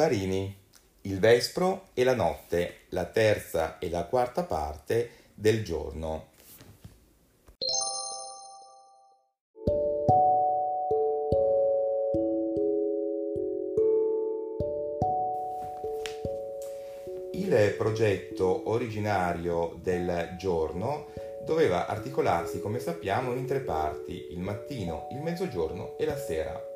Parini, il Vespro e la notte, la terza e la quarta parte del giorno. Il progetto originario del giorno doveva articolarsi, come sappiamo, in tre parti, il mattino, il mezzogiorno e la sera.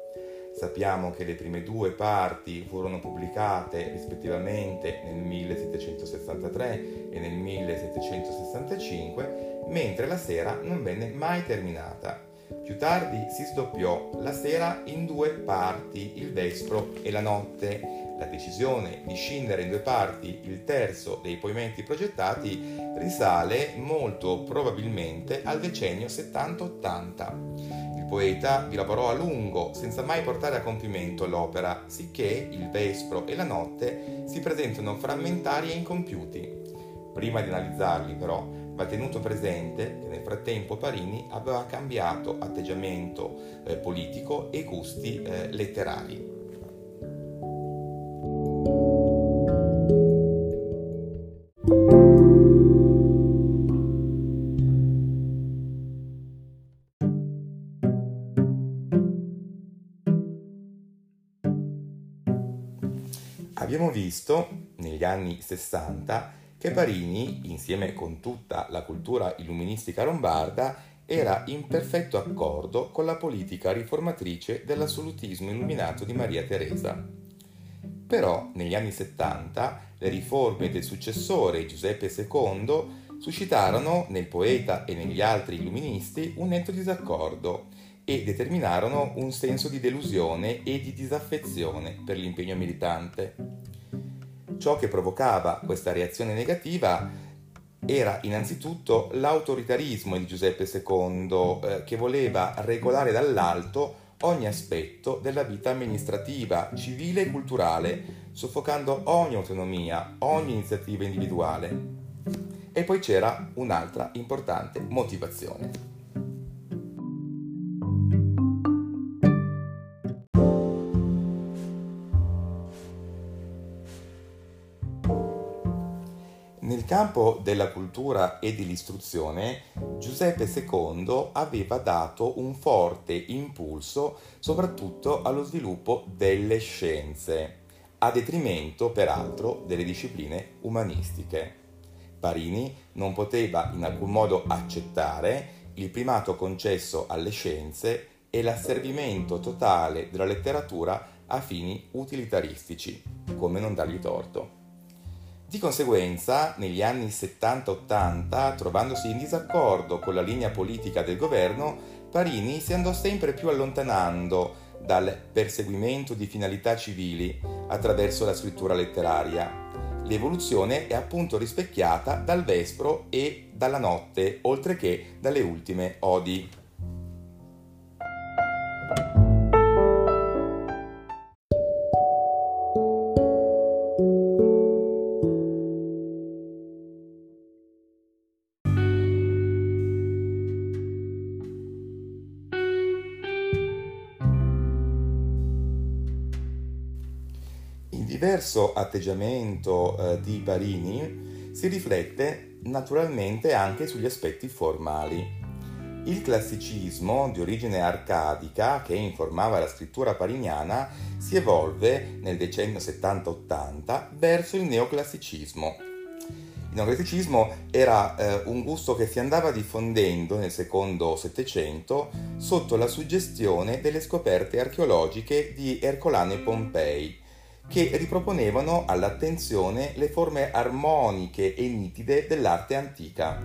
Sappiamo che le prime due parti furono pubblicate rispettivamente nel 1763 e nel 1765, mentre la sera non venne mai terminata. Più tardi si sdoppiò la sera in due parti, il vespro e la notte. La decisione di scindere in due parti il terzo dei poementi progettati risale molto probabilmente al decennio 70-80. Poeta vi lavorò a lungo senza mai portare a compimento l'opera, sicché il vespro e la notte si presentano frammentari e incompiuti. Prima di analizzarli però va tenuto presente che nel frattempo Parini aveva cambiato atteggiamento eh, politico e gusti eh, letterari. Visto negli anni 60 che Parini, insieme con tutta la cultura illuministica lombarda, era in perfetto accordo con la politica riformatrice dell'assolutismo illuminato di Maria Teresa. Però negli anni 70 le riforme del successore Giuseppe II suscitarono nel poeta e negli altri illuministi un netto disaccordo e determinarono un senso di delusione e di disaffezione per l'impegno militante. Ciò che provocava questa reazione negativa era innanzitutto l'autoritarismo di Giuseppe II, eh, che voleva regolare dall'alto ogni aspetto della vita amministrativa, civile e culturale, soffocando ogni autonomia, ogni iniziativa individuale. E poi c'era un'altra importante motivazione. Campo della cultura e dell'istruzione, Giuseppe II aveva dato un forte impulso soprattutto allo sviluppo delle scienze, a detrimento peraltro delle discipline umanistiche. Parini non poteva in alcun modo accettare il primato concesso alle scienze e l'asservimento totale della letteratura a fini utilitaristici, come non dargli torto. Di conseguenza, negli anni 70-80, trovandosi in disaccordo con la linea politica del governo, Parini si andò sempre più allontanando dal perseguimento di finalità civili attraverso la scrittura letteraria. L'evoluzione è appunto rispecchiata dal Vespro e dalla Notte, oltre che dalle ultime Odi. Diverso atteggiamento eh, di Parini si riflette naturalmente anche sugli aspetti formali. Il classicismo di origine arcadica che informava la scrittura pariniana si evolve nel decennio 70-80 verso il neoclassicismo. Il neoclassicismo era eh, un gusto che si andava diffondendo nel secondo Settecento sotto la suggestione delle scoperte archeologiche di Ercolano e Pompei, che riproponevano all'attenzione le forme armoniche e nitide dell'arte antica.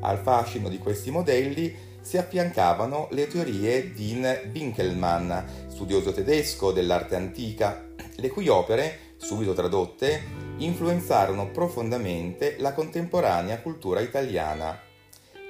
Al fascino di questi modelli si affiancavano le teorie di Winkelmann, studioso tedesco dell'arte antica, le cui opere, subito tradotte, influenzarono profondamente la contemporanea cultura italiana.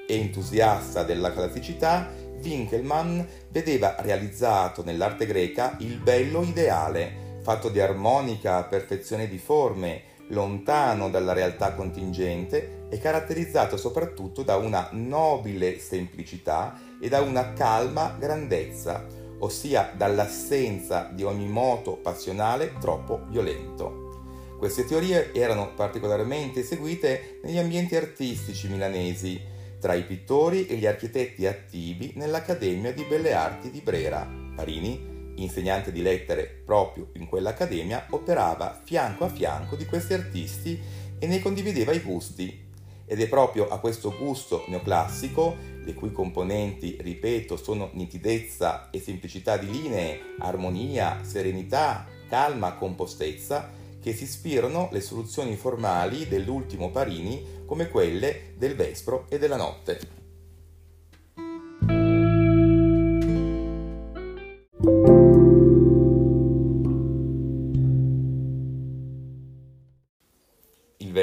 Entusiasta della classicità, Winkelmann vedeva realizzato nell'arte greca il bello ideale, fatto di armonica perfezione di forme, lontano dalla realtà contingente e caratterizzato soprattutto da una nobile semplicità e da una calma grandezza, ossia dall'assenza di ogni moto passionale troppo violento. Queste teorie erano particolarmente seguite negli ambienti artistici milanesi, tra i pittori e gli architetti attivi nell'Accademia di Belle Arti di Brera. Parini, insegnante di lettere proprio in quell'accademia, operava fianco a fianco di questi artisti e ne condivideva i gusti. Ed è proprio a questo gusto neoclassico, le cui componenti, ripeto, sono nitidezza e semplicità di linee, armonia, serenità, calma, compostezza, che si ispirano le soluzioni formali dell'ultimo Parini come quelle del Vespro e della notte.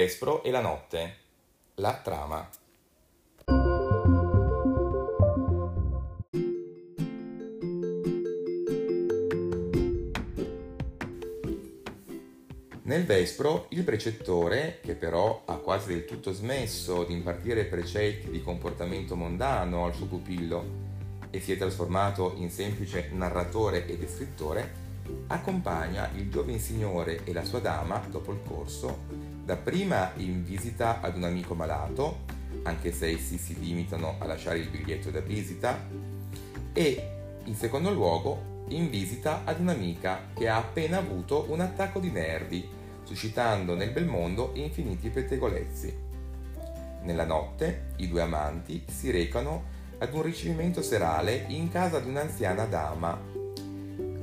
Vespro e la notte. La trama. Nel Vespro il precettore, che però ha quasi del tutto smesso di impartire precetti di comportamento mondano al suo pupillo e si è trasformato in semplice narratore e descrittore, accompagna il giovane signore e la sua dama dopo il corso, dapprima in visita ad un amico malato, anche se essi si limitano a lasciare il biglietto da visita, e in secondo luogo in visita ad un'amica che ha appena avuto un attacco di nervi suscitando nel bel mondo infiniti pettegolezzi. Nella notte i due amanti si recano ad un ricevimento serale in casa di un'anziana dama.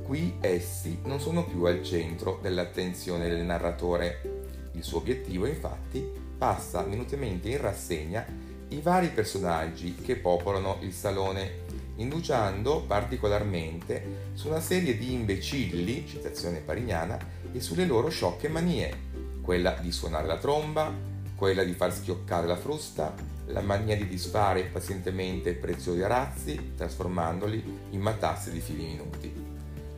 Qui essi non sono più al centro dell'attenzione del narratore. Il suo obiettivo, infatti, passa minutamente in rassegna i vari personaggi che popolano il salone, indugiando particolarmente su una serie di imbecilli, citazione parignana, e sulle loro sciocche manie, quella di suonare la tromba, quella di far schioccare la frusta, la mania di disfare pazientemente preziosi arazzi, trasformandoli in matasse di fili minuti.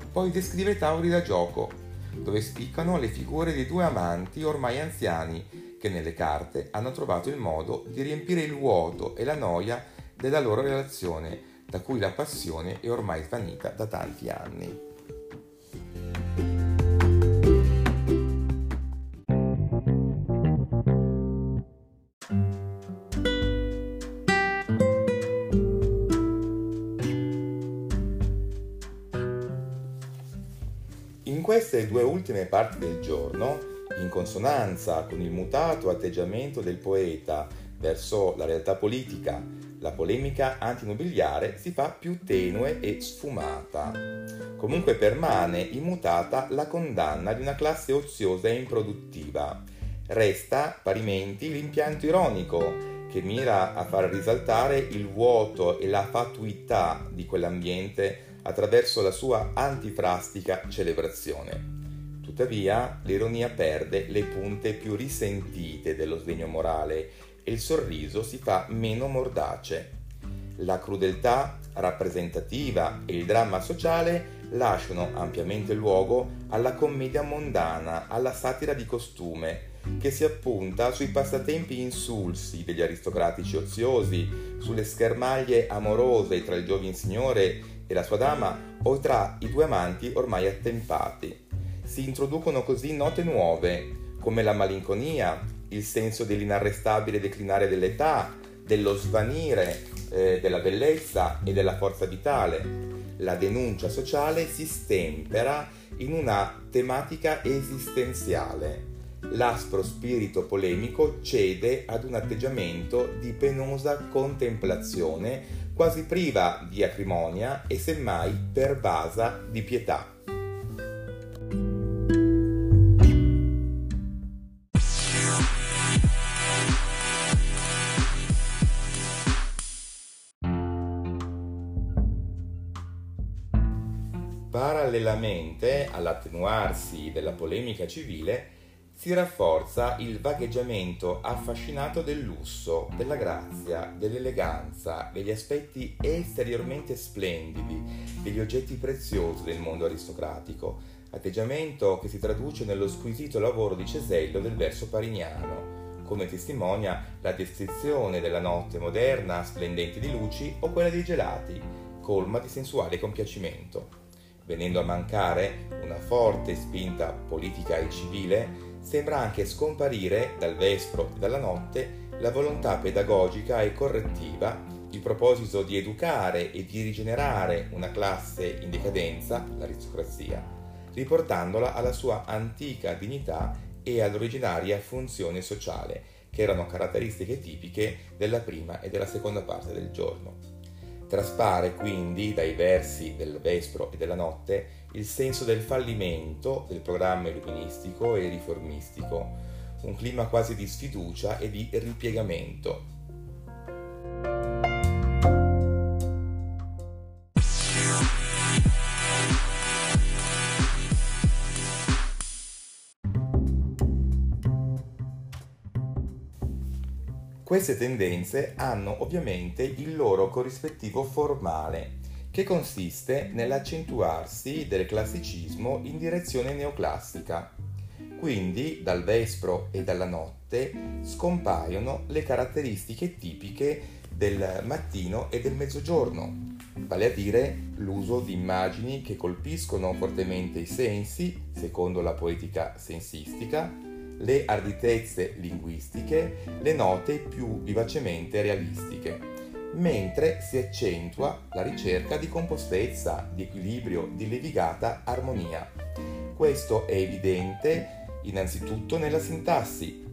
Poi descrive tavoli da gioco, dove spiccano le figure di due amanti ormai anziani che nelle carte hanno trovato il modo di riempire il vuoto e la noia della loro relazione, da cui la passione è ormai svanita da tanti anni. Queste due ultime parti del giorno, in consonanza con il mutato atteggiamento del poeta verso la realtà politica, la polemica antinobiliare si fa più tenue e sfumata. Comunque permane immutata la condanna di una classe oziosa e improduttiva. Resta parimenti l'impianto ironico che mira a far risaltare il vuoto e la fatuità di quell'ambiente attraverso la sua antifrastica celebrazione. Tuttavia, l'ironia perde le punte più risentite dello sdegno morale e il sorriso si fa meno mordace. La crudeltà rappresentativa e il dramma sociale lasciano ampiamente luogo alla commedia mondana, alla satira di costume, che si appunta sui passatempi insulsi degli aristocratici oziosi, sulle schermaglie amorose tra il giovine signore e la sua dama o tra i due amanti ormai attempati. Si introducono così note nuove, come la malinconia, il senso dell'inarrestabile declinare dell'età, dello svanire eh, della bellezza e della forza vitale. La denuncia sociale si stempera in una tematica esistenziale. L'aspro spirito polemico cede ad un atteggiamento di penosa contemplazione quasi priva di acrimonia e semmai pervasa di pietà. Parallelamente all'attenuarsi della polemica civile, si rafforza il vagheggiamento affascinato del lusso, della grazia, dell'eleganza, degli aspetti esteriormente splendidi, degli oggetti preziosi del mondo aristocratico, atteggiamento che si traduce nello squisito lavoro di Cesello del verso parignano, come testimonia la descrizione della notte moderna splendente di luci o quella dei gelati, colma di sensuale compiacimento. Venendo a mancare una forte spinta politica e civile, sembra anche scomparire dal vespro e dalla notte la volontà pedagogica e correttiva, il proposito di educare e di rigenerare una classe in decadenza, l'aristocrazia, riportandola alla sua antica dignità e all'originaria funzione sociale, che erano caratteristiche tipiche della prima e della seconda parte del giorno. Traspare quindi dai versi del Vespro e della Notte il senso del fallimento del programma illuministico e riformistico, un clima quasi di sfiducia e di ripiegamento, Queste tendenze hanno ovviamente il loro corrispettivo formale, che consiste nell'accentuarsi del classicismo in direzione neoclassica. Quindi dal vespro e dalla notte scompaiono le caratteristiche tipiche del mattino e del mezzogiorno, vale a dire l'uso di immagini che colpiscono fortemente i sensi, secondo la poetica sensistica, le arditezze linguistiche, le note più vivacemente realistiche, mentre si accentua la ricerca di compostezza, di equilibrio, di levigata armonia. Questo è evidente innanzitutto nella sintassi.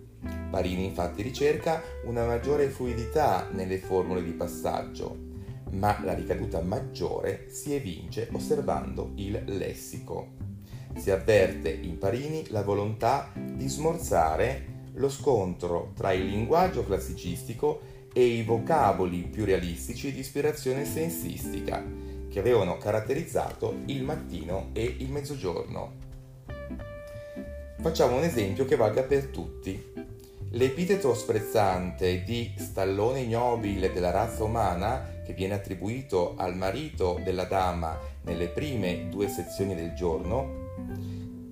Parini infatti ricerca una maggiore fluidità nelle formule di passaggio, ma la ricaduta maggiore si evince osservando il lessico si avverte in Parini la volontà di smorzare lo scontro tra il linguaggio classicistico e i vocaboli più realistici di ispirazione sensistica che avevano caratterizzato il mattino e il mezzogiorno. Facciamo un esempio che valga per tutti. L'epiteto sprezzante di stallone ignobile della razza umana, che viene attribuito al marito della dama nelle prime due sezioni del giorno,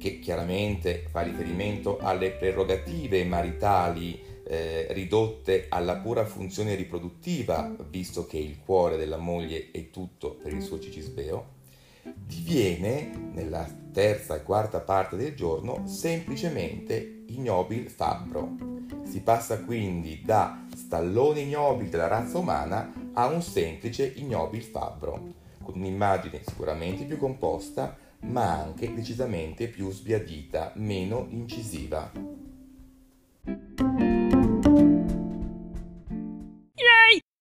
che chiaramente fa riferimento alle prerogative maritali eh, ridotte alla pura funzione riproduttiva, visto che il cuore della moglie è tutto per il suo cicisbeo, diviene nella terza e quarta parte del giorno semplicemente ignobil fabbro. Si passa quindi da stallone ignobil della razza umana a un semplice ignobil fabbro, con un'immagine sicuramente più composta, ma anche decisamente più sbiadita, meno incisiva.